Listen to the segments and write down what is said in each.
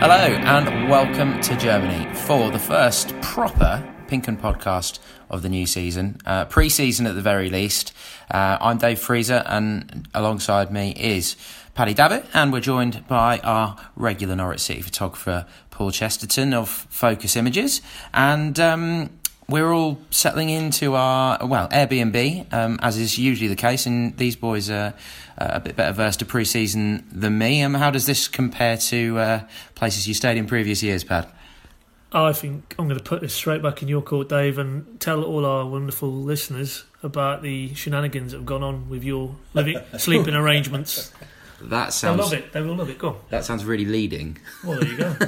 Hello and welcome to Germany for the first proper Pink 'Un podcast of the new season, uh, pre-season at the very least. Uh, I'm Dave Freezer, and alongside me is Paddy Davitt, and we're joined by our regular Norwich City photographer Paul Chesterton of Focus Images, and um, we're all settling into our well Airbnb, um, as is usually the case, and these boys are a bit better versed to pre-season than me. Um, how does this compare to uh, places you stayed in previous years, Pad? I think I'm going to put this straight back in your court, Dave, and tell all our wonderful listeners about the shenanigans that have gone on with your living, sleeping arrangements. That They'll love it. They will love it. Go on. that sounds really leading. Well, there you go.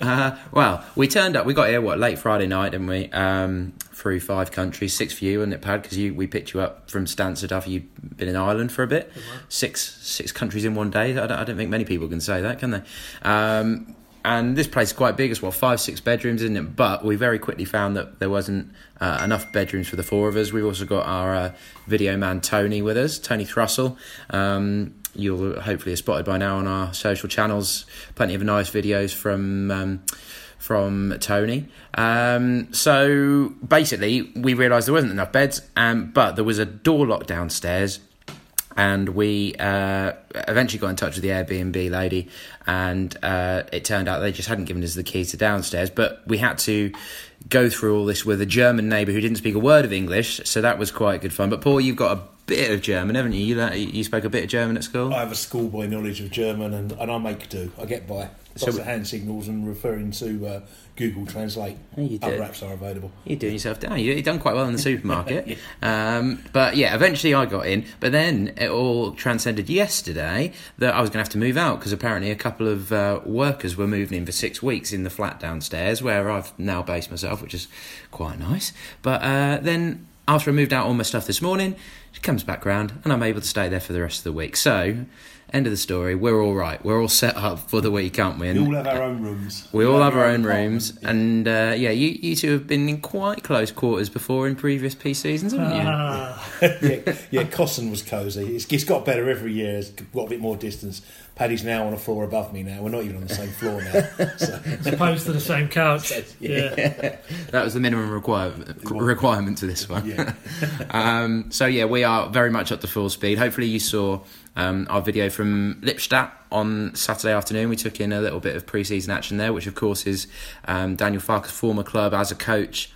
Uh, well, we turned up. We got here what late Friday night, didn't we? Um, through five countries, six for you, wasn't it, Pad? Because you we picked you up from Stansted after you'd been in Ireland for a bit. Six six countries in one day. I don't, I don't think many people can say that, can they? Um, and this place is quite big. as well five six bedrooms, isn't it? But we very quickly found that there wasn't uh, enough bedrooms for the four of us. We've also got our uh, video man Tony with us, Tony Thrussell. Um, you'll hopefully have spotted by now on our social channels. Plenty of nice videos from. Um, from Tony. Um, so basically, we realised there wasn't enough beds, um, but there was a door lock downstairs. And we uh, eventually got in touch with the Airbnb lady, and uh, it turned out they just hadn't given us the keys to downstairs. But we had to go through all this with a German neighbour who didn't speak a word of English, so that was quite good fun. But Paul, you've got a bit of German, haven't you? You, you spoke a bit of German at school. I have a schoolboy knowledge of German, and, and I make do. I get by. So Lots we- of hand signals and referring to uh, Google Translate. Oh, you Other apps are available. You're doing yourself down. You- You've done quite well in the supermarket. um, but yeah, eventually I got in. But then it all transcended yesterday that I was going to have to move out because apparently a couple of uh, workers were moving in for six weeks in the flat downstairs where I've now based myself, which is quite nice. But uh, then after I moved out all my stuff this morning, she comes back round and I'm able to stay there for the rest of the week. So, end of the story. We're all right. We're all set up for the week, aren't we? We all have our own rooms. we all have our own rooms, and uh, yeah, you, you two have been in quite close quarters before in previous P seasons, haven't you? Ah, yeah, yeah, Cosson was cosy. It's, it's got better every year. It's got a bit more distance. Paddy's now on a floor above me now. We're not even on the same floor now. So, as opposed to the same couch. Yeah. That was the minimum requirement requirement to this one. yeah. um, so yeah, we are very much up to full speed. Hopefully, you saw um, our video from Lippstadt on Saturday afternoon. We took in a little bit of pre-season action there, which of course is um, Daniel Farke's former club as a coach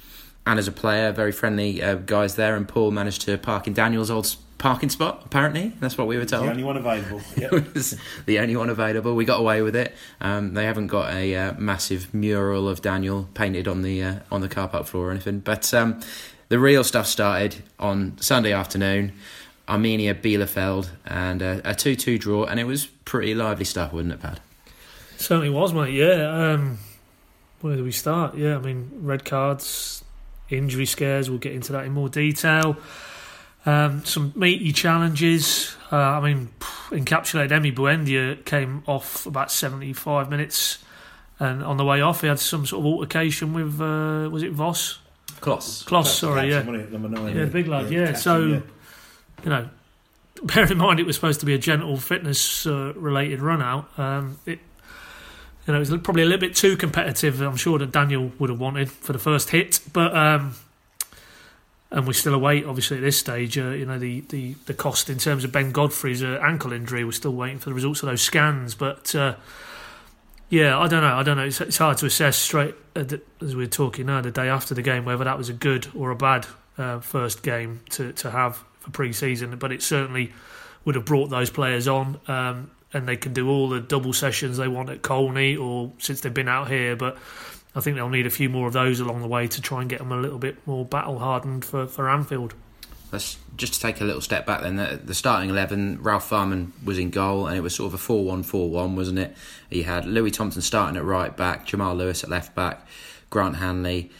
and as a player. Very friendly uh, guys there, and Paul managed to park in Daniel's old s- parking spot. Apparently, that's what we were told. The only one available. Yep. It was the only one available. We got away with it. Um, they haven't got a uh, massive mural of Daniel painted on the uh, on the car park floor or anything. But um, the real stuff started on Sunday afternoon. Arminia Bielefeld and uh, a two-two draw, and it was pretty lively stuff, wasn't it, Pad? Certainly was, mate. Yeah. Um, where do we start? Yeah, I mean, red cards, injury scares. We'll get into that in more detail. Um, some meaty challenges. Uh, I mean, encapsulated Emi Buendia came off about 75 minutes, and on the way off, he had some sort of altercation with uh, was it Voss? Klos. Klos, sorry, yeah. Captain, wasn't it? Number nine. Yeah, the big lad, yeah. captain, So- yeah. you know, bear in mind it was supposed to be a gentle fitness uh, related run out. Um, it, you know, it was probably a little bit too competitive. I'm sure that Daniel would have wanted for the first hit, but um, and we're still await, obviously, at this stage. Uh, you know, the, the the cost in terms of Ben Godfrey's uh, ankle injury. We're still waiting for the results of those scans, but. Uh, yeah, I don't know. I don't know. It's, it's hard to assess straight uh, as we we're talking now, the day after the game, whether that was a good or a bad uh, first game to, to have for pre-season. But it certainly would have brought those players on, um, and they can do all the double sessions they want at Colney or since they've been out here. But I think they'll need a few more of those along the way to try and get them a little bit more battle hardened for, for Anfield. Let's just to take a little step back then. The, the starting 11, Ralf Fährmann was in goal, and it was sort of a 4 1 4 1, wasn't it? He had Louis Thompson starting at right back, Jamal Lewis at left back, Grant Hanley,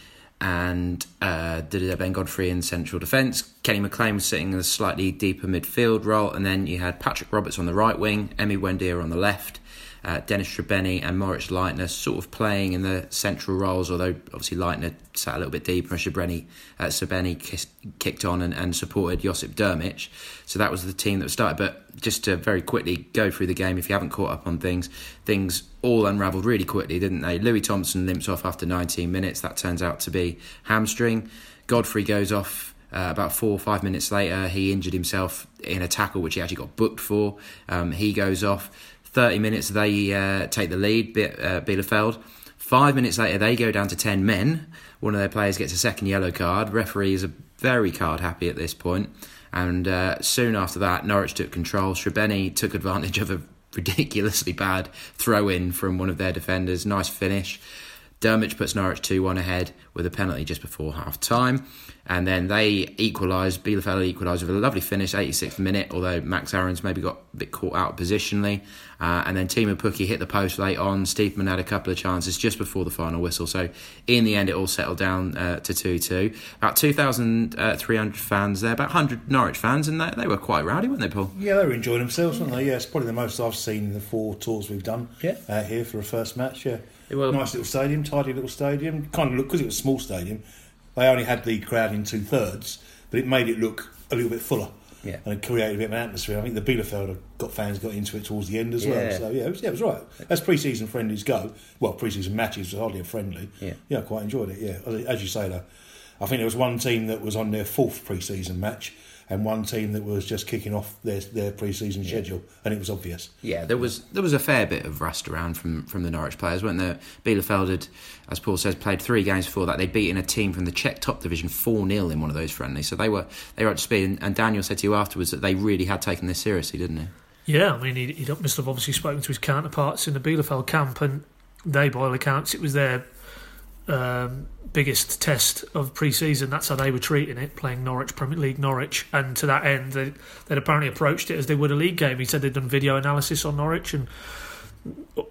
and uh, Ben Godfrey in central defence. Kenny McLean was sitting in a slightly deeper midfield role, and then you had Patrick Roberts on the right wing, Emi Buendia on the left, uh, Dennis Srbeny and Moritz Leitner sort of playing in the central roles, although obviously Leitner sat a little bit deeper and Srbeny, uh, kicked on and, and supported Josip Drmic. So that was the team that started. But just to very quickly go through the game, if you haven't caught up on things, things all unravelled really quickly, didn't they? Louis Thompson limps off after 19 minutes. That turns out to be hamstring. Godfrey goes off uh, about four or five minutes later, he injured himself in a tackle which he actually got booked for. Um, he goes off. 30 minutes, they uh, take the lead, uh, Bielefeld. Five minutes later, they go down to 10 men. One of their players gets a second yellow card. Referee is very card happy at this point. And uh, soon after that, Norwich took control. Srbeny took advantage of a ridiculously bad throw in from one of their defenders. Nice finish. Drmic puts Norwich 2 1 ahead with a penalty just before half time and then they equalised. Bielefeld equalised with a lovely finish, 86th minute. Although Max Aarons maybe got a bit caught out positionally, uh, and then Teemu Pukki hit the post late on. Steedman had a couple of chances just before the final whistle. So in the end, it all settled down uh, to two-two. About 2,300 fans there, about 100 Norwich fans, and they, they were quite rowdy, weren't they, Paul? Yeah, they were enjoying themselves, weren't they? Yeah, it's probably the most I've seen in the four tours we've done. Yeah. Uh, here for a first match. Yeah. Well, nice little stadium, tidy little stadium. Kind of look because it was a small stadium they only had the crowd in two thirds, but it made it look a little bit fuller. Yeah. And it created a bit of an atmosphere. I think the Bielefeld got fans got into it towards the end as yeah. well. So yeah, it was, yeah, it was right. As pre-season friendlies go, well, pre-season matches are hardly a friendly. Yeah, yeah, I quite enjoyed it. Yeah, as you say though, I think there was one team that was on their fourth pre-season match, and one team that was just kicking off their their pre-season yeah. schedule, and it was obvious. Yeah, there was there was a fair bit of rust around from, from the Norwich players, weren't there? Bielefeld had, as Paul says, played three games before that. They'd beaten a team from the Czech top division four 0 in one of those friendlies, so they were they were up to speed. And, and, Daniel said to you afterwards that they really had taken this seriously, didn't he? Yeah, I mean, he, he must have obviously spoken to his counterparts in the Bielefeld camp, and they, by all accounts, it was their um, biggest test of pre-season. That's how they were treating it, playing Norwich Premier League Norwich, and to that end, they, would apparently approached it as they would a league game. He said they'd done video analysis on Norwich and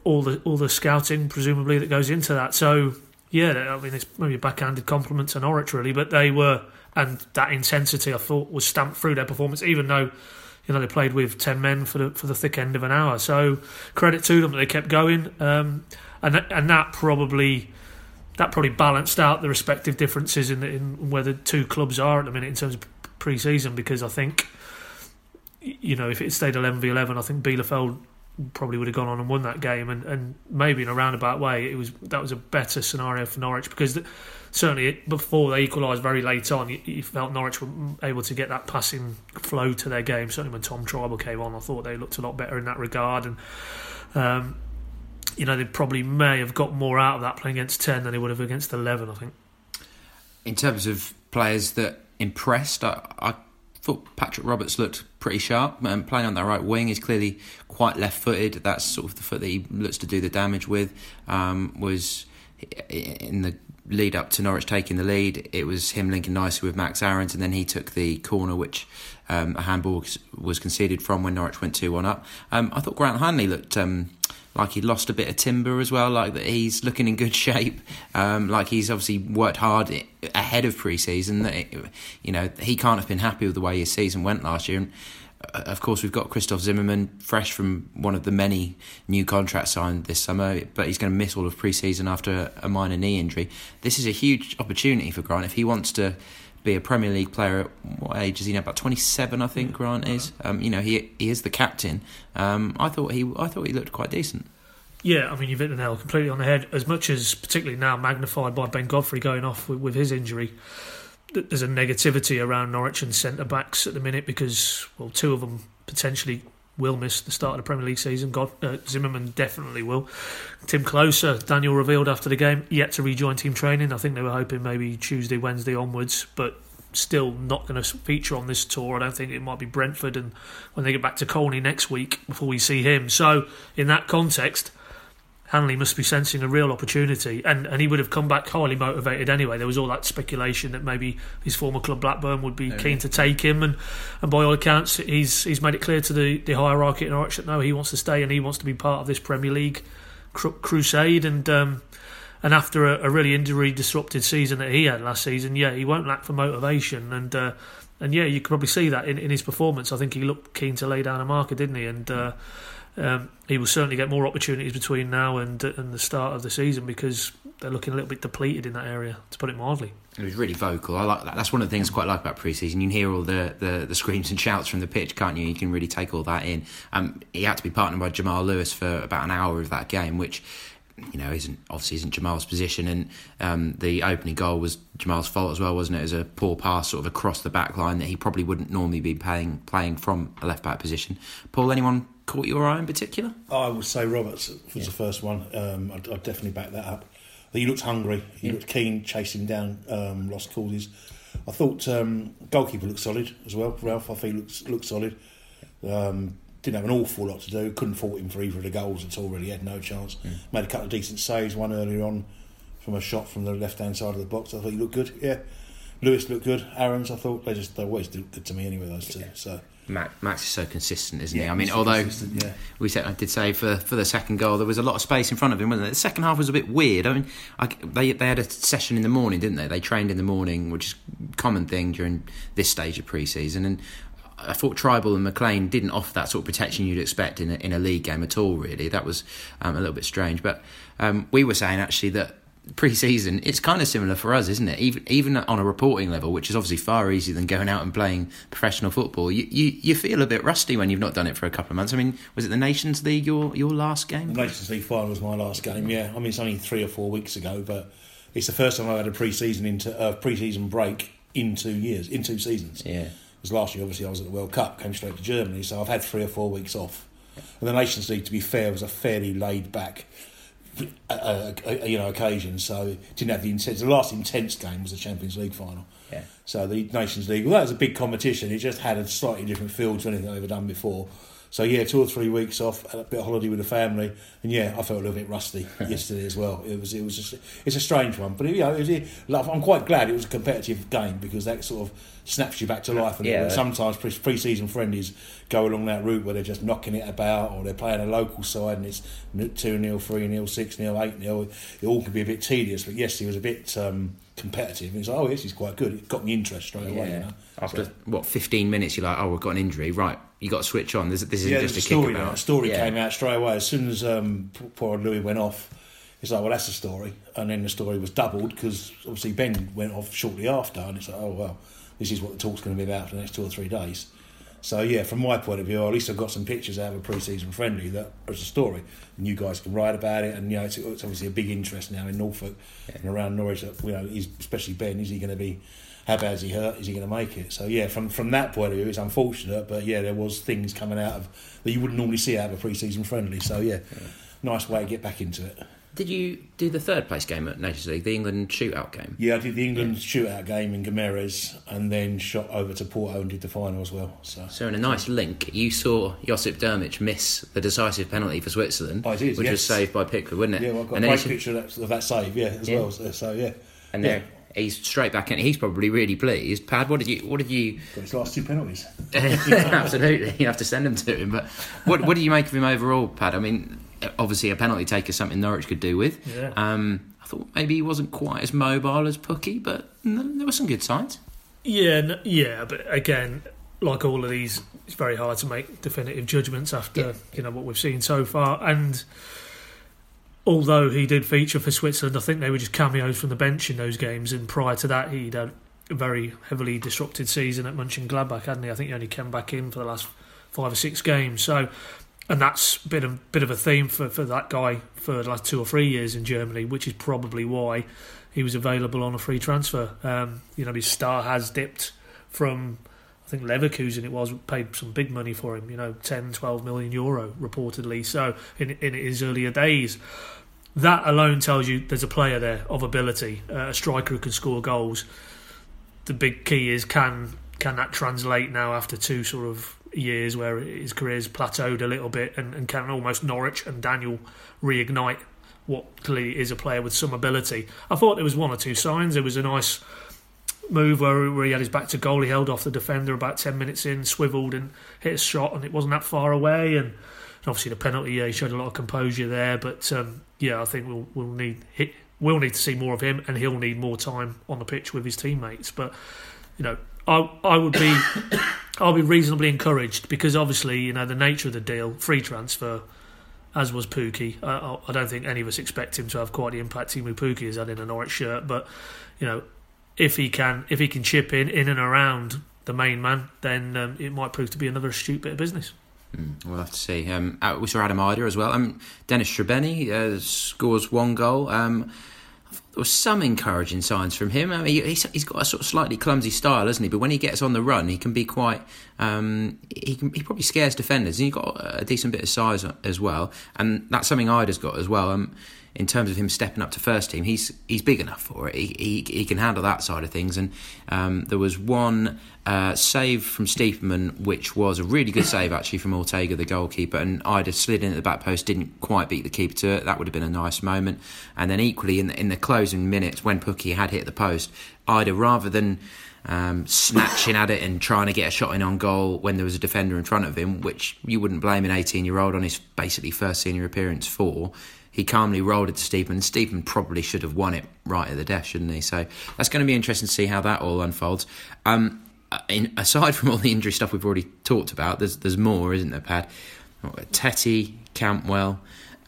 all the all the scouting, presumably that goes into that. So yeah, I mean it's maybe a backhanded compliment to Norwich really, but they were and that intensity I thought was stamped through their performance, even though. You know they played with ten men for the for the thick end of an hour, so credit to them that they kept going, um, and and that probably that probably balanced out the respective differences in, in where the two clubs are at the minute in terms of pre-season. Because I think, you know, if it stayed eleven v eleven, I think Bielefeld probably would have gone on and won that game, and, and maybe in a roundabout way, it was that was a better scenario for Norwich because the, certainly before they equalised very late on, you, you, felt Norwich were able to get that passing flow to their game. Certainly when Tom Trybull came on, I thought they looked a lot better in that regard, and um, you know, they probably may have got more out of that playing against 10 than they would have against 11, I think. In terms of players that impressed, I, I thought Patrick Roberts looked pretty sharp and um, playing on that right wing. He's clearly quite left footed. That's sort of the foot that he looks to do the damage with. Um, was in the lead up to Norwich taking the lead, it was him linking nicely with Max Aarons, and then he took the corner, which um, a handball was conceded from when Norwich went 2 1 up. Um, I thought Grant Hanley looked um, like he lost a bit of timber as well, like that he's looking in good shape, um, like he's obviously worked hard ahead of pre-season. That you know he can't have been happy with the way his season went last year. And uh, of course, we've got Christoph Zimmermann fresh from one of the many new contracts signed this summer, but he's going to miss all of pre-season after a minor knee injury. This is a huge opportunity for Grant if he wants to be a Premier League player at what age is he now? About twenty seven, I think. Grant is. Um, you know, he he is the captain. Um, I thought he I thought he looked quite decent. Yeah, I mean you've hit the nail completely on the head. As much as particularly now magnified by Ben Godfrey going off with, with his injury, there's a negativity around Norwich and centre backs at the minute because well, two of them potentially will miss the start of the Premier League season. God, uh, Zimmermann definitely will. Timm Klose, Daniel revealed after the game, yet to rejoin team training. I think they were hoping maybe Tuesday, Wednesday onwards, but still not going to feature on this tour. I don't think it might be Brentford and when they get back to Colney next week before we see him. So, in that context, Hanley must be sensing a real opportunity, and, and he would have come back highly motivated anyway. There was all that speculation that maybe his former club Blackburn would be keen to take him, and, and by all accounts, he's he's made it clear to the, the hierarchy at Norwich that no, he wants to stay and he wants to be part of this Premier League cru- crusade. And um, and after a, a really injury disrupted season that he had last season, yeah, he won't lack for motivation, and uh, and yeah, you can probably see that in, in his performance. I think he looked keen to lay down a marker, didn't he? And uh, um, he will certainly get more opportunities between now and and the start of the season because they're looking a little bit depleted in that area, to put it mildly. He was really vocal. I like that. That's one of the things I quite like about pre-season. You can hear all the, the, the screams and shouts from the pitch, can't you? You can really take all that in. Um, he had to be partnered by Jamal Lewis for about an hour of that game, which you know isn't obviously isn't Jamal's position. And um, the opening goal was Jamal's fault as well, wasn't it? As a poor pass sort of across the back line that he probably wouldn't normally be playing playing from a left back position. Paul, anyone caught your eye in particular? I would say Roberts was yeah. the first one. Um, I'd, I'd, definitely back that up. He looked hungry. He yeah. looked keen, chasing down um, lost causes. I thought um, goalkeeper looked solid as well. Ralf, I think looked looked solid. Um, didn't have an awful lot to do. Couldn't fault him for either of the goals at all. Really had no chance. Mm. Made a couple of decent saves. One earlier on from a shot from the left hand side of the box. I thought he looked good. Yeah, Lewis looked good. Aarons, I thought they just they always do good to me anyway. Those two. So Max, Max is so consistent, isn't yeah, he? I mean, although yeah. we said I did say for for the second goal there was a lot of space in front of him, wasn't there? The second half was a bit weird. I mean, I, they they had a session in the morning, didn't they? They trained in the morning, which is a common thing during this stage of pre-season, and I thought Trybull and McLean didn't offer that sort of protection you'd expect in a, in a league game at all. Really, that was um, a little bit strange. But um, we were saying actually that pre-season, it's kind of similar for us, isn't it? Even even on a reporting level, which is obviously far easier than going out and playing professional football. You, you you feel a bit rusty when you've not done it for a couple of months. I mean, was it the Nations League your your last game? The Nations League final was my last game. Yeah, I mean it's only three or four weeks ago, but it's the first time I've had a pre-season into a uh, pre-season break in two years, in two seasons. Yeah, because last year obviously I was at the World Cup, came straight to Germany, so I've had three or four weeks off. And the Nations League, to be fair, was a fairly laid back uh, you know occasions. So didn't have the intense. The last intense game was the Champions League final. Yeah. So the Nations League, well, that was a big competition. It just had a slightly different feel to anything I've ever done before. So yeah, two or three weeks off, a bit of holiday with the family, and yeah, I felt a little bit rusty yesterday as well. It was it was just, it's a strange one, but you know, it was, I'm quite glad it was a competitive game because that sort of snaps you back to life. And yeah. sometimes pre-season friendlies go along that route where they're just knocking it about, or they're playing a local side and it's two 0 three 0 six 0 eight 0 It all can be a bit tedious, but yesterday was a bit. Um, competitive. And it's like, oh, this is quite good. It got me interest straight away. You know? After so, what, 15 minutes, you're like, oh, we've got an injury. Right, you got to switch on. This, this isn't yeah, just a, story kick A story yeah. came out straight away. As soon as um, poor Louis went off, it's like, well, that's a story. And then the story was doubled because obviously Ben went off shortly after. And it's like, oh, well, this is what the talk's going to be about for the next two or three days. So yeah, from my point of view, at least I've got some pictures out of a pre-season friendly that is a story, and you guys can write about it. And you know, it's, it's obviously a big interest now in Norfolk yeah. and around Norwich. That, you know, especially Ben, is he going to be? How bad is he hurt? Is he going to make it? So yeah, from from that point of view, it's unfortunate, but yeah, there was things coming out of that you wouldn't normally see out of a pre-season friendly. So yeah, yeah. nice way to get back into it. Did you do the third place game at Nations League, the England shootout game? Yeah, I did the England yeah. shootout game in Guimarães and then shot over to Porto and did the final as well. So, so in a nice link, you saw Josip Drmic miss the decisive penalty for Switzerland, oh, I did, which yes. was saved by Pickford, wasn't it? Yeah, well, I've got and a great picture of that, of that, save, yeah, as yeah. well. So, so, yeah. And yeah. he's straight back in. He's probably really pleased. Pad, what did you? What did you? Got his last two penalties. Absolutely, you have to send them to him. But what what do you make of him overall, Pad? I mean, obviously a penalty taker something Norwich could do with. Yeah. Um, I thought maybe he wasn't quite as mobile as Pukki, but there were some good signs. Yeah, yeah, but again, like all of these, it's very hard to make definitive judgments after yeah. you know what we've seen so far. And although he did feature for Switzerland, I think they were just cameos from the bench in those games. And prior to that, he'd had a very heavily disrupted season at Mönchengladbach, hadn't he? I think he only came back in for the last five or six games. So and that's been a bit of a theme for, for that guy for the last two or three years in Germany, which is probably why he was available on a free transfer. Um, you know, his star has dipped from, I think Leverkusen it was, paid some big money for him, you know, 10, 12 million euro reportedly. So in, in his earlier days, that alone tells you there's a player there of ability, uh, a striker who can score goals. The big key is can can that translate now after two sort of years where his career's plateaued a little bit and, and can almost Norwich and Daniel reignite what clearly is a player with some ability. I thought there was one or two signs. There was a nice move where, where he had his back to goal. He held off the defender about 10 minutes in, swivelled and hit a shot, and it wasn't that far away. And, obviously the penalty, yeah, he showed a lot of composure there. But um, yeah, I think we'll, we'll need we'll need to see more of him, and he'll need more time on the pitch with his teammates. But you know, I I would be I'll be reasonably encouraged because obviously you know the nature of the deal, free transfer. As was Pukki, I, I don't think any of us expect him to have quite the impact Teemu Pukki has had in a Norwich shirt. But you know, if he can if he can chip in in and around the main man, then um, it might prove to be another astute bit of business. Mm, we'll have to see. Um, uh, we saw Adam Idah as well. Um, Dennis Srbeny uh, scores one goal. Um, there was some encouraging signs from him. I mean, he's, he's got a sort of slightly clumsy style, hasn't he? But when he gets on the run, he can be quite. Um, he can he probably scares defenders, and he's got a decent bit of size as well. And that's something Idah's got as well. Um, in terms of him stepping up to first team, he's he's big enough for it. He he, he can handle that side of things. And um, there was one uh, save from Stiepermann, which was a really good save actually from Ortega, the goalkeeper. And Idah slid in at the back post, didn't quite beat the keeper to it. That would have been a nice moment. And then equally in the, in the closing minutes when Pukki had hit the post, Idah rather than um, snatching at it and trying to get a shot in on goal when there was a defender in front of him, which you wouldn't blame an 18 year old on his basically first senior appearance for he calmly rolled it to Stephen. Stephen probably should have won it right at the death, shouldn't he? So that's going to be interesting to see how that all unfolds. Um, in, aside from all the injury stuff we've already talked about, there's there's more, isn't there, Pad? Tettey, Cantwell,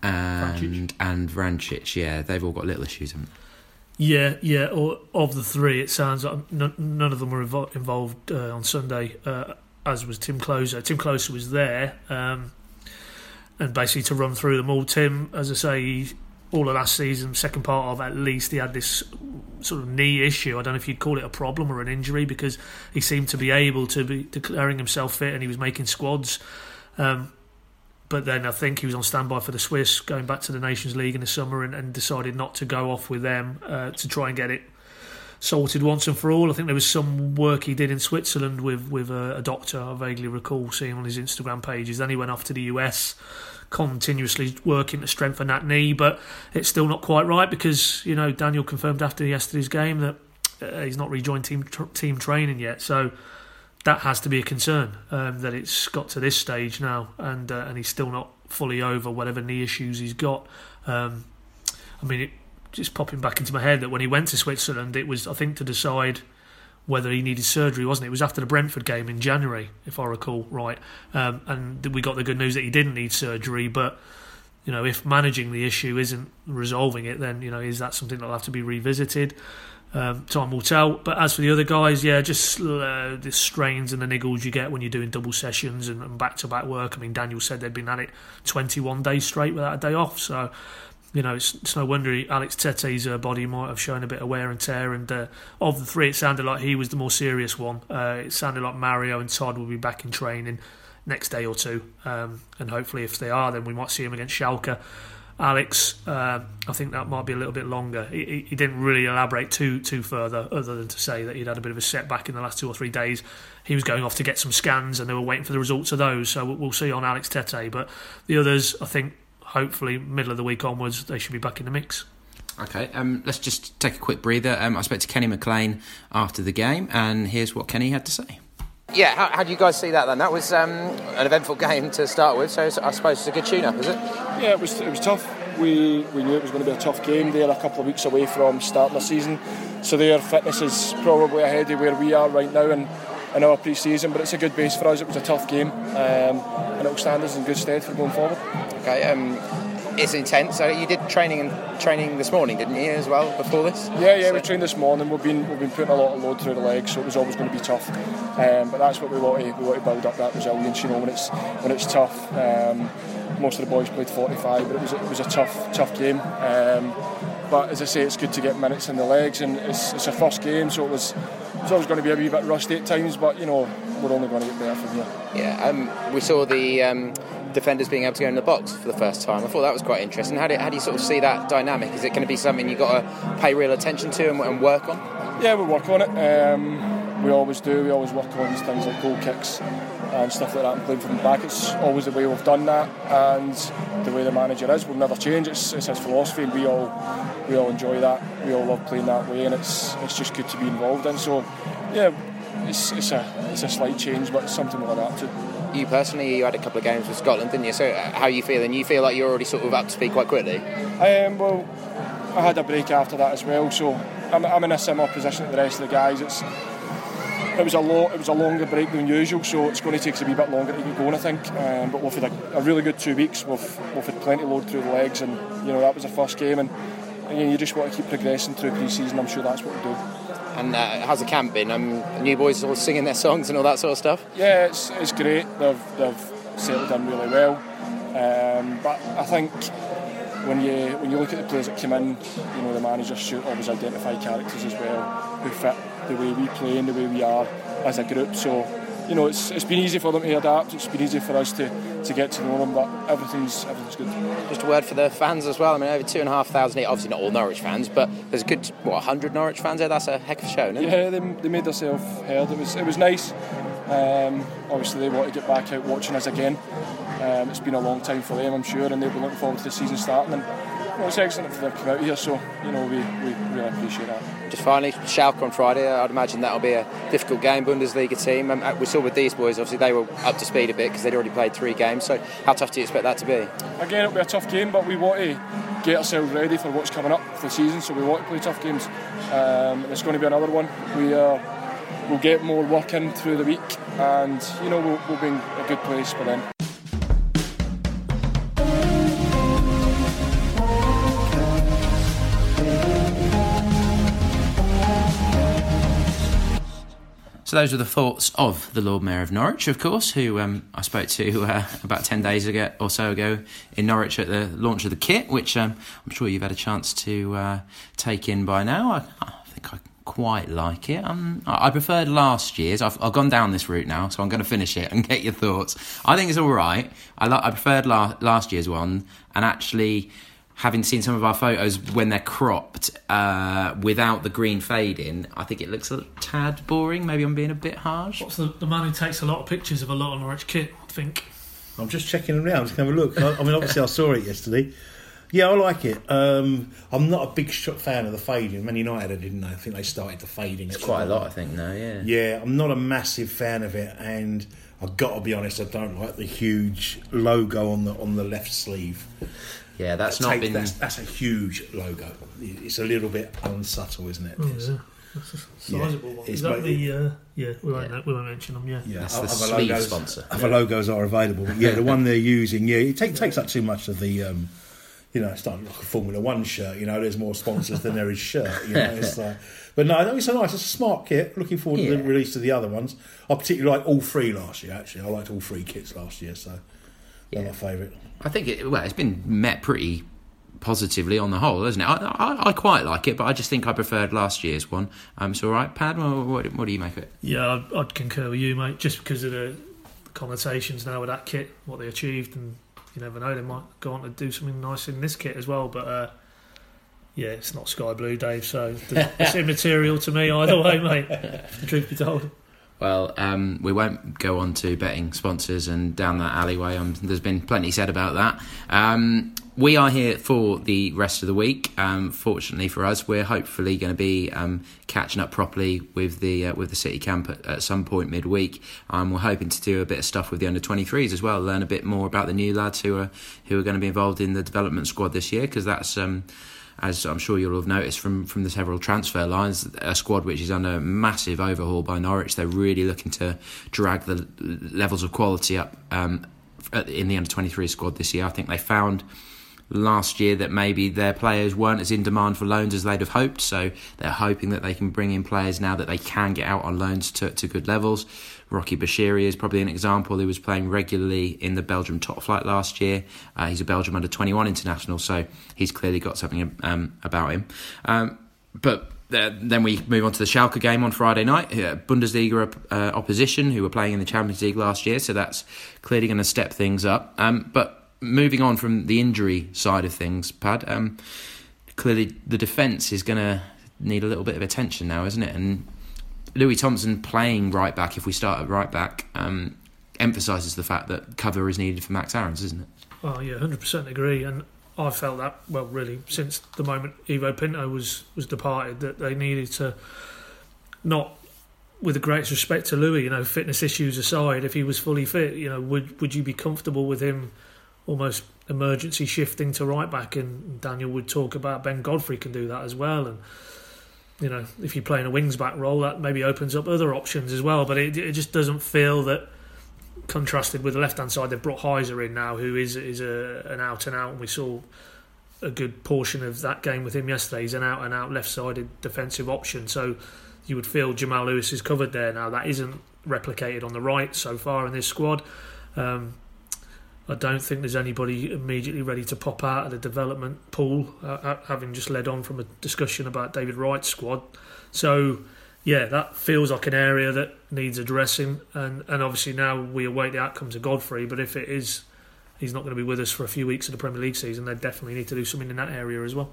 and Vrancic. and Vrancic. Yeah, they've all got little issues, haven't they? Yeah, yeah. Or of the three, it sounds like none, none of them were involved uh, on Sunday, uh, as was Timm Klose. Timm Klose was there. Um, and basically to run through them all. Timm, as I say, all of last season, second part of at least, he had this sort of knee issue. I don't know if you'd call it a problem or an injury because he seemed to be able to be declaring himself fit and he was making squads. Um, but then I think he was on standby for the Swiss, going back to the Nations League in the summer, and, and decided not to go off with them uh, to try and get it sorted once and for all. I think there was some work he did in Switzerland with with a, a doctor. I vaguely recall seeing on his Instagram pages. Then he went off to the US, continuously working to strengthen that knee, but it's still not quite right because you know Daniel confirmed after yesterday's game that uh, he's not rejoined team tr- team training yet. So that has to be a concern um, that it's got to this stage now, and uh, and he's still not fully over whatever knee issues he's got. Um, I mean, it, just popping back into my head that when he went to Switzerland, it was I think to decide whether he needed surgery, wasn't it? It was after the Brentford game in January, if I recall right, um, and we got the good news that he didn't need surgery. But you know, if managing the issue isn't resolving it, then you know, is that something that'll have to be revisited? Um, time will tell. But as for the other guys, yeah, just uh, the strains and the niggles you get when you're doing double sessions and back to back work. I mean, Daniel said they'd been at it 21 days straight without a day off, so you know, it's, it's, no wonder Alex Tettey's uh, body might have shown a bit of wear and tear. And uh, of the three, it sounded like he was the more serious one. Uh, it sounded like Mario and Todd will be back in training next day or two. Um, and hopefully, if they are, then we might see him against Schalke. Alex, uh, I think that might be a little bit longer. He, he, didn't really elaborate too too further, other than to say that he'd had a bit of a setback in the last two or three days. He was going off to get some scans, and they were waiting for the results of those. So we'll see on Alex Tettey. But the others, I think, hopefully middle of the week onwards they should be back in the mix. Okay, um, let's just take a quick breather. Um, I spoke to Kenny McLean after the game, and here's what Kenny had to say. Yeah, how, how do you guys see that then? That was um, an eventful game to start with, so I suppose it's a good tune-up, is it? Yeah, it was. It was tough. We we knew it was going to be a tough game. They're a couple of weeks away from starting the season, so their fitness is probably ahead of where we are right now in, in our pre-season. But it's a good base for us. It was a tough game, um, and it'll stand us in good stead for going forward. Okay. Um, it's intense. So you did training and training this morning, didn't you, as well before this? Yeah, yeah, so. we trained this morning. We've been we've been putting a lot of load through the legs, so it was always going to be tough. Um, but that's what we want to we want to build up that resilience. You know, when it's when it's tough. Um, most of the boys played 45, but it was it was a tough tough game. Um, but as I say, it's good to get minutes in the legs, and it's, it's a first game, so it was it's always going to be a wee bit rusty at times. But you know, we're only going to get better from here. Yeah, um, we saw the um, defenders being able to go in the box for the first time. I thought that was quite interesting. How do, how do you sort of see that dynamic? Is it going to be something you've got to pay real attention to and, and work on? Yeah, we'll work on it. Um, we always do. We always work on things like goal kicks and stuff like that and playing from the back. It's always the way we've done that and the way the manager is. We'll never change. It's, it's his philosophy and we all we all enjoy that. We all love playing that way and it's it's just good to be involved in. So yeah, it's, it's a it's a slight change but it's something we'll adapt to. You personally, you had a couple of games with Scotland, didn't you? So uh, how are you feeling? You feel like you're already sort of up to speed quite quickly? Um, well, I had a break after that as well, so I'm, I'm in a similar position to the rest of the guys. It's it was a lot. It was a longer break than usual, so it's going to take us a wee bit longer to get going, I think. Um, but we've had a, a, really good two weeks. We've we've had plenty of load through the legs, and you know that was the first game, and, and you, know, you just want to keep progressing through pre-season. I'm sure that's what we'll do. And uh, how's the camp been? Um, the new boys all singing their songs and all that sort of stuff. Yeah, it's, it's great. They've they've settled in really well. Um, but I think when you when you look at the players that come in, you know the manager should always identify characters as well who fit the way we play and the way we are as a group. So, you know, it's, it's been easy for them to adapt. It's been easy for us to, to get to know them, but everything's everything's good. Just a word for the fans as well. I mean, over two and a half thousand. Obviously, not all Norwich fans, but there's a good what hundred Norwich fans there. That's a heck of a show, isn't it? Yeah, they, they made themselves heard. It was it was nice. Um, obviously, they want to get back out watching us again. Um, it's been a long time for them, I'm sure, and they'll be looking forward to the season starting. And well, it's excellent for them to come out here, so you know we, we really appreciate that. Just finally, Schalke on Friday. I'd imagine that'll be a difficult game, Bundesliga team. Um, we saw with these boys, obviously they were up to speed a bit because they'd already played three games. So how tough do you expect that to be? Again, it'll be a tough game, but we want to get ourselves ready for what's coming up for the season. So we want to play tough games. Um, it's going to be another one. We uh, we'll get more work in through the week, and you know we'll, we'll be in a good place for then. So those were the thoughts of the Lord Mayor of Norwich, of course, who um, I spoke to uh, about ten days ago or so ago in Norwich at the launch of the kit, which um, I'm sure you've had a chance to uh, take in by now. I, I think I quite like it. Um, I preferred last year's. I've, I've, gone down this route now, so I'm going to finish it and get your thoughts. I think it's all right. I, I preferred la- last year's one, and actually having seen some of our photos when they're cropped uh, without the green fading, I think it looks a tad boring. Maybe I'm being a bit harsh. What's the, the man who takes a lot of pictures of a lot of Norwich kit? I think. I'm just checking them now. I'm just going to have a look. I, I mean, obviously, I saw it yesterday. Yeah, I like it. Um, I'm not a big fan of the fading. Man United, I didn't I think they started the fading. It's quite a lot, I think. Now, yeah. Yeah, I'm not a massive fan of it, and I've got to be honest. I don't like the huge logo on the on the left sleeve. Yeah, that's that not been. That's, that's, a huge logo. It's a little bit unsubtle, isn't it? Oh, yeah. That's a sizable yeah. one. Is that the? Uh, yeah, we won't, yeah. we won't mention them. Yeah, yeah. That's the sleeve logos, sponsor. Other yeah. logos are available, yeah, the one they're using, yeah, it take, takes up too much of the. Um, you know, it's not like a Formula One shirt. You know, there's more sponsors than there is shirt. You know, it's like, but no, it's a nice, it's a smart kit. Looking forward to the release of the other ones. I particularly like all three last year. Actually, I liked all three kits last year, so they're my favourite. I think it, well, it's been met pretty positively on the whole, hasn't it? I, I, I, quite like it, but I just think I preferred last year's one. Um, so, all right, Pad, what, what, do you make of it? Yeah, I'd, I'd, concur with you, mate. Just because of the connotations now with that kit, what they achieved, and you never know, they might go on to do something nice in this kit as well. But uh, yeah, it's not sky blue, Dave. So it's immaterial to me either way, mate. The truth be told. Well, um, we won't go on to betting sponsors and down that alleyway. Um, there's been plenty said about that. Um, we are here for the rest of the week. Um, fortunately for us, we're hopefully going to be um, catching up properly with the uh, with the city camp at, at some point midweek. Um, we're hoping to do a bit of stuff with the under 23s as well, learn a bit more about the new lads who are who are going to be involved in the development squad this year because that's as I'm sure you'll have noticed from, from the several transfer lines, a squad which is under massive overhaul by Norwich. They're really looking to drag the levels of quality up um, in the under 23 squad this year. I think they found last year that maybe their players weren't as in demand for loans as they'd have hoped. So they're hoping that they can bring in players now that they can get out on loans to, to good levels. Rocky Bushiri is probably an example. He was playing regularly in the Belgium top flight last year. Uh, he's a Belgium under 21 international, so he's clearly got something um, about him. Um, but then we move on to the Schalke game on Friday night. Uh, Bundesliga uh, opposition who were playing in the Champions League last year, so that's clearly going to step things up. Um, but moving on from the injury side of things, Pad, um, clearly the defence is going to need a little bit of attention now, isn't it? And Louis Thompson playing right back, if we start at right back, um, emphasises the fact that cover is needed for Max Aarons, isn't it? Oh yeah, hundred percent agree. And I felt that well, really, since the moment Ivo Pinto was was departed, that they needed to not, with the greatest respect to Louis, you know, fitness issues aside, if he was fully fit, you know, would would you be comfortable with him almost emergency shifting to right back? And Daniel would talk about Ben Godfrey can do that as well, and you know, if you play in a wings back role, that maybe opens up other options as well. But it, it just doesn't feel that contrasted with the left hand side, they've brought Heise in now, who is is a, an out and out. And we saw a good portion of that game with him yesterday. He's an out and out left sided defensive option. So you would feel Jamal Lewis is covered there now. That isn't replicated on the right so far in this squad. Um, I don't think there's anybody immediately ready to pop out of the development pool, uh, having just led on from a discussion about David Wright's squad. So yeah, that feels like an area that needs addressing, and and obviously now we await the outcomes of Godfrey. But if it is, he's not going to be with us for a few weeks of the Premier League season. They definitely need to do something in that area as well.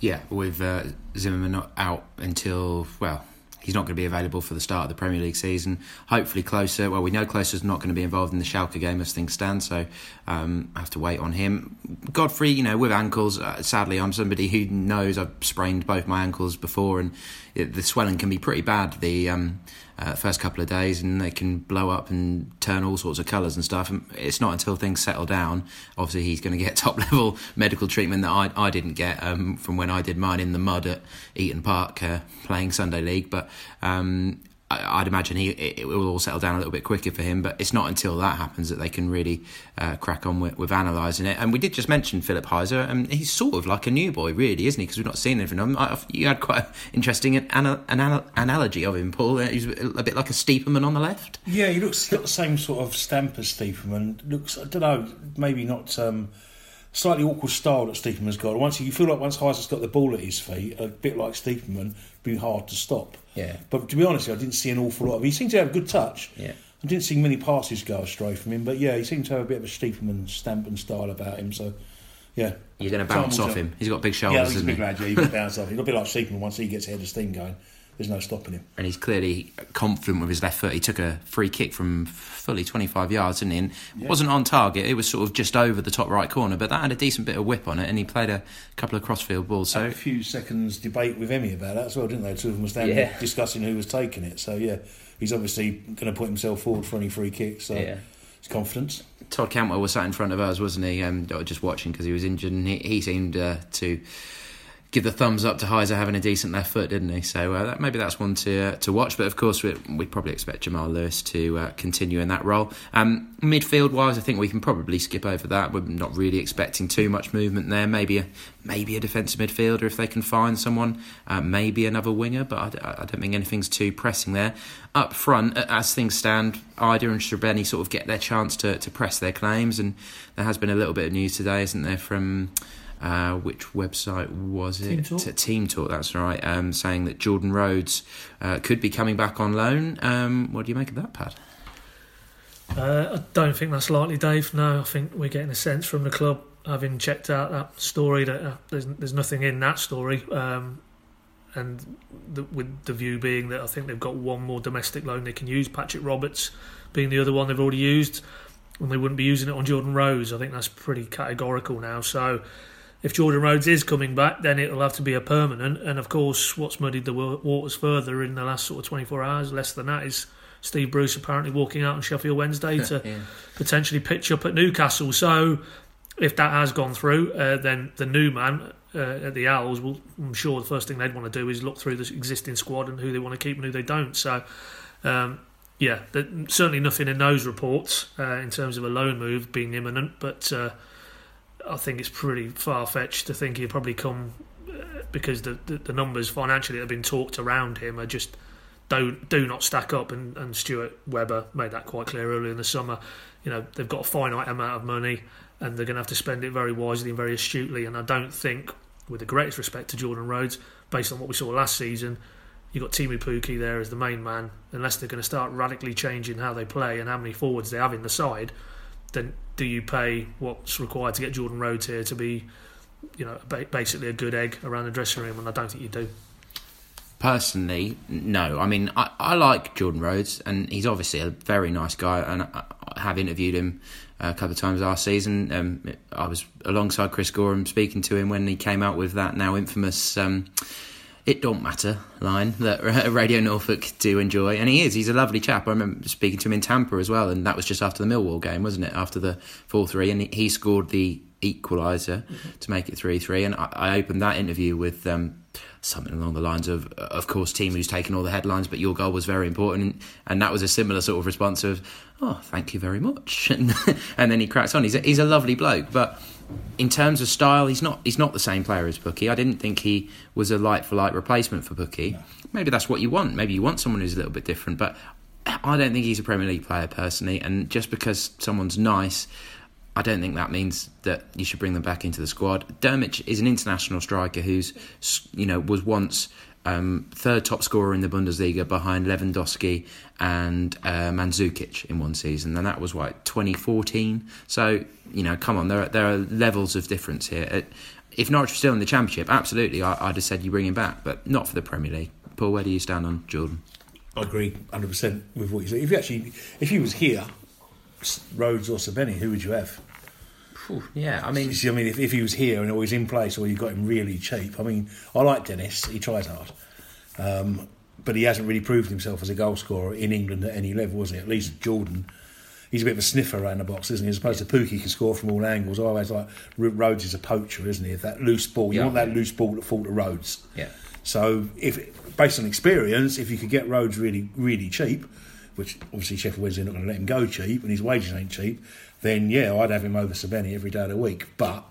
Yeah, with uh, Zimmermann not out until well he's not going to be available for the start of the Premier League season. Hopefully, Klose. Well, we know Klose's not going to be involved in the Schalke game as things stand, so um, I have to wait on him. Godfrey, you know, with ankles, uh, sadly, I'm somebody who knows I've sprained both my ankles before, and it, the swelling can be pretty bad the um, uh, first couple of days, and they can blow up and turn all sorts of colours and stuff. And it's not until things settle down. Obviously, he's going to get top level medical treatment that I, I didn't get um, from when I did mine in the mud at Eaton Park uh, playing Sunday League. But um, I'd imagine he it will all settle down a little bit quicker for him. But it's not until that happens that they can really uh, crack on with, with analysing it. And we did just mention Philip Heise, and he's sort of like a new boy, really, isn't he? Because we've not seen anything of him. You had quite an interesting an, an, analogy of him, Paul. He's a bit like a Stiepermann on the left. Yeah, he looks got the same sort of stamp as Stiepermann. Looks, I don't know, maybe not. Um, slightly awkward style that Stiepermann's got. Once you feel like once Heise's got the ball at his feet, a bit like Stiepermann, be hard to stop. Yeah. But to be honest, I didn't see an awful lot of. He seemed to have a good touch. Yeah. I didn't see many passes go astray from him, but yeah, he seemed to have a bit of a Stiepermann stamp and style about him. So, yeah. You're going to bounce off him. He's got big shoulders. Yeah, he's a big lad. Yeah, he can bounce off. He's a bit like Stiepermann once he gets head of steam going there's no stopping him. And he's clearly confident with his left foot. He took a free kick from fully 25 yards, didn't he? And yeah. wasn't on target. It was sort of just over the top right corner, but that had a decent bit of whip on it, and he played a couple of crossfield balls. So a few seconds debate with Emi about that as well, didn't they? Two of them were standing yeah. discussing who was taking it. So yeah, he's obviously going to put himself forward for any free kicks. So yeah. his confidence. Todd Cantwell was sat in front of us, wasn't he? Um, just watching because he was injured, and he, he seemed uh, to give the thumbs up to Heise having a decent left foot, didn't he? So uh, that, maybe that's one to uh, to watch. But of course, we, would probably expect Jamal Lewis to uh, continue in that role. Um, midfield wise, I think we can probably skip over that. We're not really expecting too much movement there. Maybe a maybe a defensive midfielder if they can find someone. Uh, maybe another winger, but I, I, don't think anything's too pressing there. Up front, as things stand, Idah and Srbeny sort of get their chance to to press their claims, and there has been a little bit of news today, isn't there, from uh, which website was it? Team Talk. Team Talk, that's right. Um, saying that Jordan Rhodes uh, could be coming back on loan. Um, what do you make of that, Pat? Uh, I don't think that's likely, Dave. No, I think we're getting a sense from the club, having checked out that story, that uh, there's there's nothing in that story. Um, and the, with the view being that I think they've got one more domestic loan they can use, Patrick Roberts being the other one they've already used, and they wouldn't be using it on Jordan Rhodes. I think that's pretty categorical now. So if Jordan Rhodes is coming back, then it'll have to be a permanent. And of course, what's muddied the waters further in the last sort of 24 hours, less than that, is Steve Bruce apparently walking out on Sheffield Wednesday to yeah. potentially pitch up at Newcastle. So if that has gone through, uh, then the new man uh, at the Owls will, I'm sure, the first thing they'd want to do is look through the existing squad and who they want to keep and who they don't. So. Um, yeah, certainly nothing in those reports uh, in terms of a loan move being imminent, but uh, I think it's pretty far fetched to think he'll probably come uh, because the, the, the numbers financially that have been talked around him are just don't do not stack up. And, and Stuart Webber made that quite clear earlier in the summer. You know they've got a finite amount of money and they're going to have to spend it very wisely and very astutely. And I don't think, with the greatest respect to Jordan Rhodes, based on what we saw last season, you've got Teemu Pukki there as the main man. Unless they're going to start radically changing how they play and how many forwards they have in the side, then do you pay what's required to get Jordan Rhodes here to be, you know, basically a good egg around the dressing room? And I don't think you do. personally, no. I mean, I, I like Jordan Rhodes, and he's obviously a very nice guy, and I, have interviewed him a couple of times last season. Um, I was alongside Chris Goreham speaking to him when he came out with that now infamous. Um, it don't matter line that Radio Norfolk do enjoy, and he is. He's a lovely chap. I remember speaking to him in Tampa as well, and that was just after the Millwall game, wasn't it? After the four three, and he scored the equaliser mm-hmm. to make it three three. And I, I, opened that interview with um, something along the lines of, of course, team who's taken all the headlines, but your goal was very important, and that was a similar sort of response of, oh, thank you very much, and, and then he cracks on. He's a, he's a lovely bloke, but in terms of style, he's not he's not the same player as Pukki. I didn't think he was a light for light replacement for Pukki. No. Maybe that's what you want. Maybe you want someone who's a little bit different, but I don't think he's a Premier League player personally. And just because someone's nice, I don't think that means that you should bring them back into the squad. Drmic is an international striker who's you know was once um, third top scorer in the Bundesliga behind Lewandowski and uh, Mandzukic in one season, and that was what 2014. So you know, come on, there are, there are levels of difference here. Uh, if Norwich were still in the Championship, absolutely, I, would have said you bring him back, but not for the Premier League. Paul, where do you stand on Jordan? I agree 100 percent with what you said. If you actually, if he was here, Rhodes or Srbeny, who would you have? yeah, I mean, I mean, if, if he was here and always in place, or you got him really cheap. I mean, I like Dennis; he tries hard, um, but he hasn't really proved himself as a goal scorer in England at any level, was he? At least Jordan, he's a bit of a sniffer around the box, isn't he? As opposed to Pukki, can score from all angles. I always like Rhodes is a poacher, isn't he? If that loose ball, you yeah. want that loose ball to fall to Rhodes. Yeah. So, if based on experience, if you could get Rhodes really, really cheap, which obviously Sheffield Wednesday are not going to let him go cheap, and his wages ain't cheap, then yeah, I'd have him over Srbeny every day of the week. But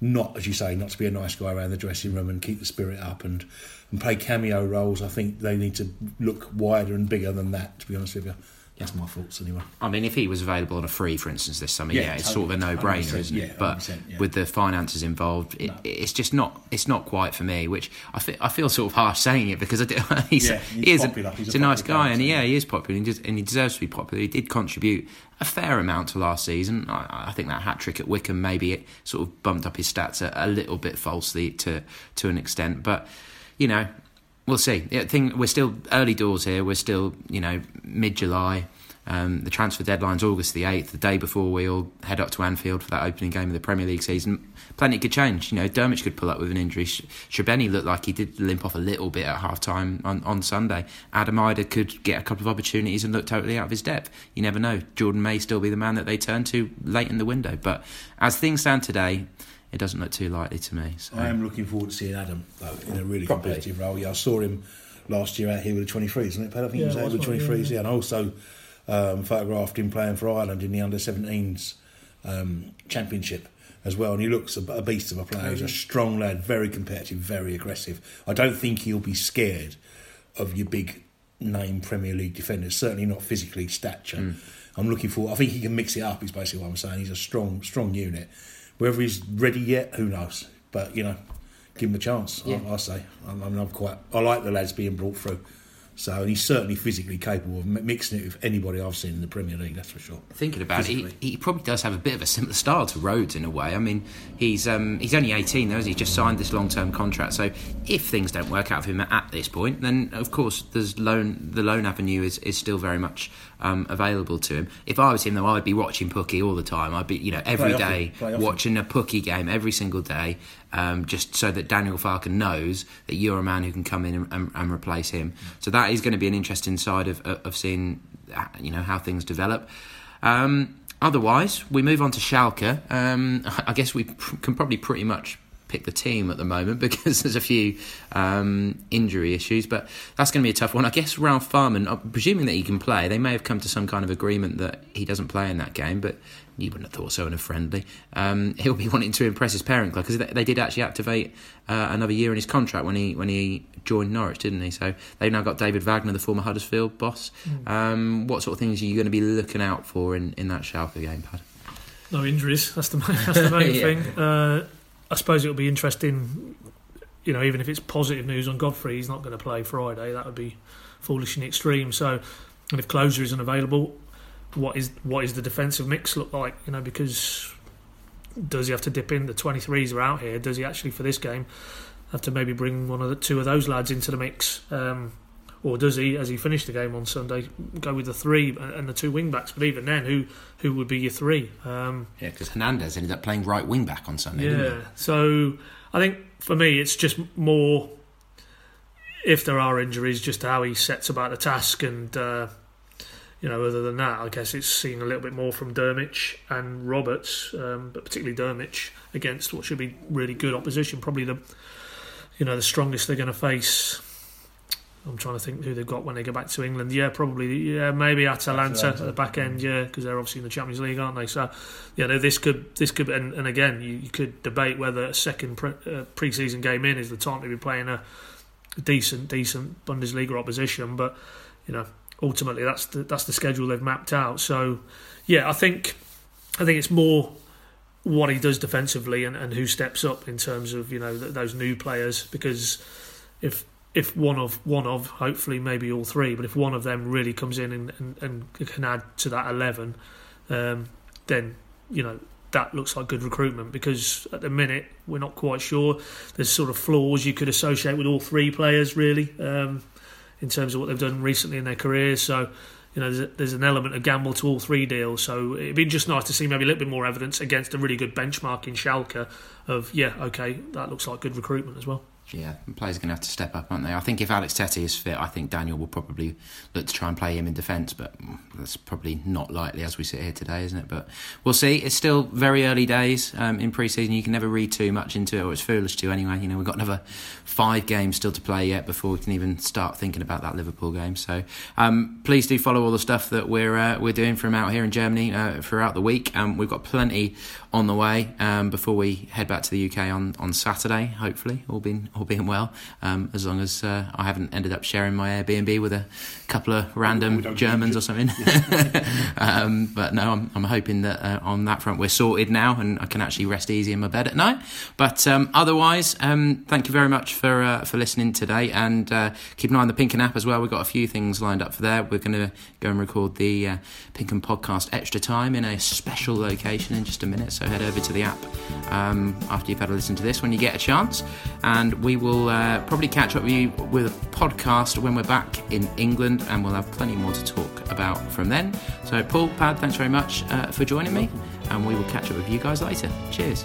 not, as you say, not to be a nice guy around the dressing room and keep the spirit up and, and play cameo roles. I think they need to look wider and bigger than that, to be honest with you. That's my thoughts anyway. I mean, if he was available on a free, for instance, this summer, yeah, yeah it's totally, sort of a no-brainer, isn't it? Yeah, but yeah. with the finances involved, it, no. it's just not. It's not quite for me. Which I feel, I feel sort of harsh saying it because I do, he's, he's he is popular. A, he's, a, a nice guy, and yeah, he is popular, and he, and he deserves to be popular. He did contribute a fair amount to last season. I, I think that hat trick at Wycombe maybe it sort of bumped up his stats a, a little bit falsely to to an extent, but you know, we'll see. I think we're still early doors here. We're still, you know, mid July. Um, the transfer deadline's August the 8th, the day before we all head up to Anfield for that opening game of the Premier League season. Plenty could change. You know, Drmic could pull up with an injury. Srbeny looked like he did limp off a little bit at half time on, on Sunday. Adam Idah could get a couple of opportunities and look totally out of his depth. You never know. Jordan may still be the man that they turn to late in the window. But as things stand today, it doesn't look too likely to me. So. I am looking forward to seeing Adam, though, in a really Probably. competitive role. Yeah, I saw him last year out here with the 23s, isn't it, Pat? I think yeah, he was out with the 23s, yeah. yeah. And also um, photographed him playing for Ireland in the under 17s um, championship as well. And he looks a, a beast of a player. He's a strong lad, very competitive, very aggressive. I don't think he'll be scared of your big name Premier League defenders, certainly not physically stature. Mm. I'm looking for. I think he can mix it up. Is basically what I'm saying. He's a strong, strong unit. Whether he's ready yet, who knows? But you know, give him a chance. Yeah. I, I say. I, mean, I'm quite. I like the lads being brought through. So he's certainly physically capable of mixing it with anybody I've seen in the Premier League. That's for sure. Thinking about physically. it, he, he, probably does have a bit of a similar style to Rhodes in a way. I mean, he's um, he's only 18 though. He just signed this long term contract. So if things don't work out for him at this point, then of course there's loan the loan avenue is, is still very much um, available to him. If I was him though, I'd be watching Pukki all the time. I'd be you know every day watching a Pukki game every single day um, just so that Daniel Farke knows that you're a man who can come in and, and, and replace him. So that is going to be an interesting side of, of seeing, you know, how things develop. Um, otherwise, we move on to Schalke. Um, I guess we pr- can probably pretty much pick the team at the moment because there's a few um, injury issues, but that's going to be a tough one. I guess Ralf Fährmann, uh, presuming that he can play, they may have come to some kind of agreement that he doesn't play in that game, but you wouldn't have thought so in a friendly. Um, he'll be wanting to impress his parent club because they, they, did actually activate uh, another year in his contract when he when he joined Norwich, didn't he? So they've now got David Wagner, the former Huddersfield boss. Mm. Um, what sort of things are you going to be looking out for in, in that Schalke game, Pad? No injuries. That's the main, that's the main yeah. thing. Uh, I suppose it'll be interesting. You know, even if it's positive news on Godfrey, he's not going to play Friday. That would be foolish in the extreme. So, and if Klose isn't available, what is what is the defensive mix look like? You know, because does he have to dip in? The 23s are out here. Does he actually for this game have to maybe bring one of the two of those lads into the mix. Um, or does he, as he finished the game on Sunday, go with the three and the two wing backs? But even then, who who would be your three? Um, yeah, because Hernandez ended up playing right wing back on Sunday. Yeah, so I think for me, it's just more if there are injuries, just how he sets about the task and. Uh, you know, other than that, I guess it's seen a little bit more from Drmic and Roberts, um, but particularly Drmic against what should be really good opposition. Probably the, you know, the strongest they're going to face. I'm trying to think who they've got when they go back to England. Yeah, probably. Yeah, maybe Atalanta, Atalanta. at the back end. Yeah, because they're obviously in the Champions League, aren't they? So, yeah, no, this could, this could, and, and again, you, you, could debate whether a second pre, uh, pre-season game in is the time to be playing a decent, decent Bundesliga opposition. But you know, ultimately that's the that's the schedule they've mapped out. So yeah, I think I think it's more what he does defensively and, and who steps up in terms of you know th- those new players because if if one of one of hopefully maybe all three, but if one of them really comes in and, and, and can add to that eleven, um, then you know that looks like good recruitment because at the minute we're not quite sure. There's sort of flaws you could associate with all three players really. Um, in terms of what they've done recently in their careers. So, you know, there's, a, there's, an element of gamble to all three deals. So it'd be just nice to see maybe a little bit more evidence against a really good benchmark in Schalke of, yeah, okay, that looks like good recruitment as well yeah, players are going to have to step up, aren't they? I think if Alex Tettey is fit, I think Daniel will probably look to try and play him in defence, but that's probably not likely as we sit here today, isn't it? But we'll see. It's still very early days um, in pre-season. You can never read too much into it, or it's foolish to anyway. You know, we've got another five games still to play yet before we can even start thinking about that Liverpool game. So um, please do follow all the stuff that we're uh, we're doing from out here in Germany uh, throughout the week. Um, we've got plenty on the way um, before we head back to the UK on, on Saturday. Hopefully, all being all being well. Um, as long as uh, I haven't ended up sharing my Airbnb with a couple of random Germans or something. um, but no, I'm, I'm hoping that uh, on that front we're sorted now, and I can actually rest easy in my bed at night. But um, otherwise, um, thank you very much for uh, for listening today, and uh, keep an eye on the PinkUn app as well. We've got a few things lined up for there. We're going to go and record the uh, Pink podcast extra time in a special location in just a minute. So head over to the app um, after you've had a listen to this when you get a chance, and we will uh, probably catch up with you with a podcast when we're back in England, and we'll have plenty more to talk about from then. So, Paul, Pad, thanks very much uh, for joining me, and we will catch up with you guys later. Cheers.